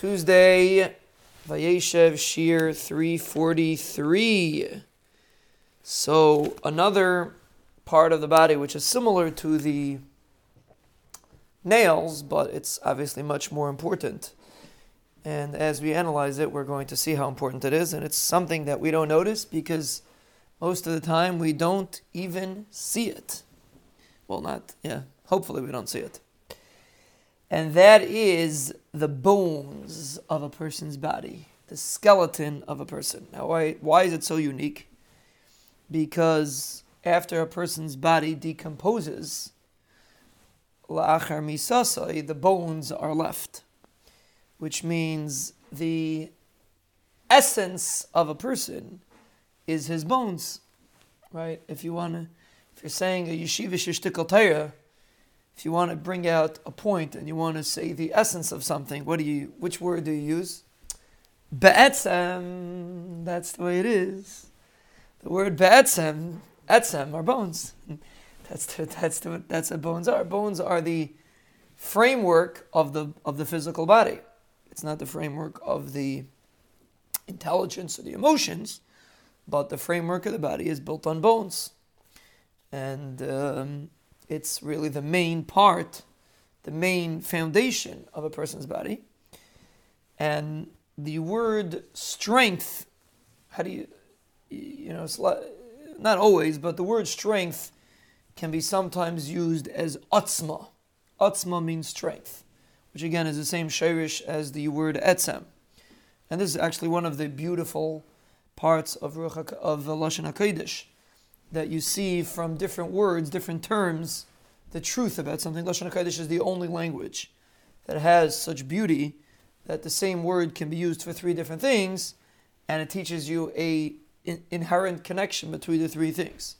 Tuesday, Vayeshev Shiur 343. So, another part of the body which is similar to the nails, but it's obviously much more important. And as we analyze it, we're going to see how important it is. And it's something that we don't notice because most of the time we don't even see it. Well, not, yeah, hopefully we don't see it. And that is the bones of a person's body, the skeleton of a person. Now, why, why is it so unique? Because after a person's body decomposes, la'achar misasai, the bones are left, which means the essence of a person is his bones, right? If you want to, if you're saying a yeshiva shishtikal Torah, if you want to bring out a point and you want to say the essence of something, what do you, which word do you use? Be'etzem, that's the way it is. The word be'etzem, etzem are bones. That's the, that's the, that's what bones are. Bones are the framework of the of the physical body. It's not the framework of the intelligence or the emotions, but the framework of the body is built on bones, and um, it's really the main part, the main foundation of a person's body. And the word strength, how do you, you know, not always, but the word strength can be sometimes used as atzma. Atzma means strength, which again is the same shirish as the word etzem. And this is actually one of the beautiful parts of of Lashon Hakodesh that you see from different words, different terms, the truth about something. Lashon Hakodesh is the only language that has such beauty that the same word can be used for three different things, and it teaches you a in, inherent connection between the three things.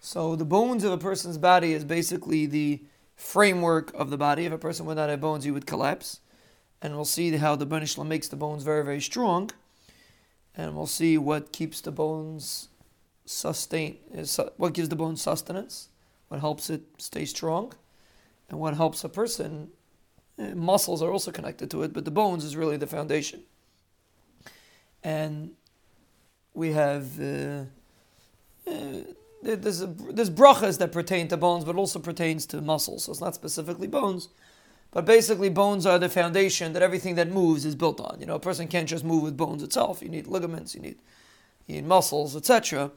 So the bones of a person's body is basically the framework of the body. If a person would not have bones, he would collapse. And we'll see how the Banishla makes the bones very, very strong. And we'll see what keeps the bones sustain, is what gives the bone sustenance, what helps it stay strong, and what helps a person. Eh, muscles are also connected to it, but the bones is really the foundation. And we have uh, uh, there's, a, there's brachas that pertain to bones, but also pertains to muscles. So it's not specifically bones, but basically bones are the foundation that everything that moves is built on. You know, a person can't just move with bones itself. You need ligaments, you need, you need muscles, etc.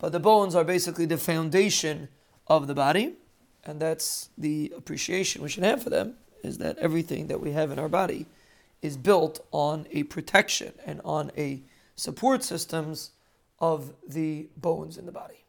But the bones are basically the foundation of the body, and that's the appreciation we should have for them. Is that everything that we have in our body is built on a protection and on a support systems of the bones in the body.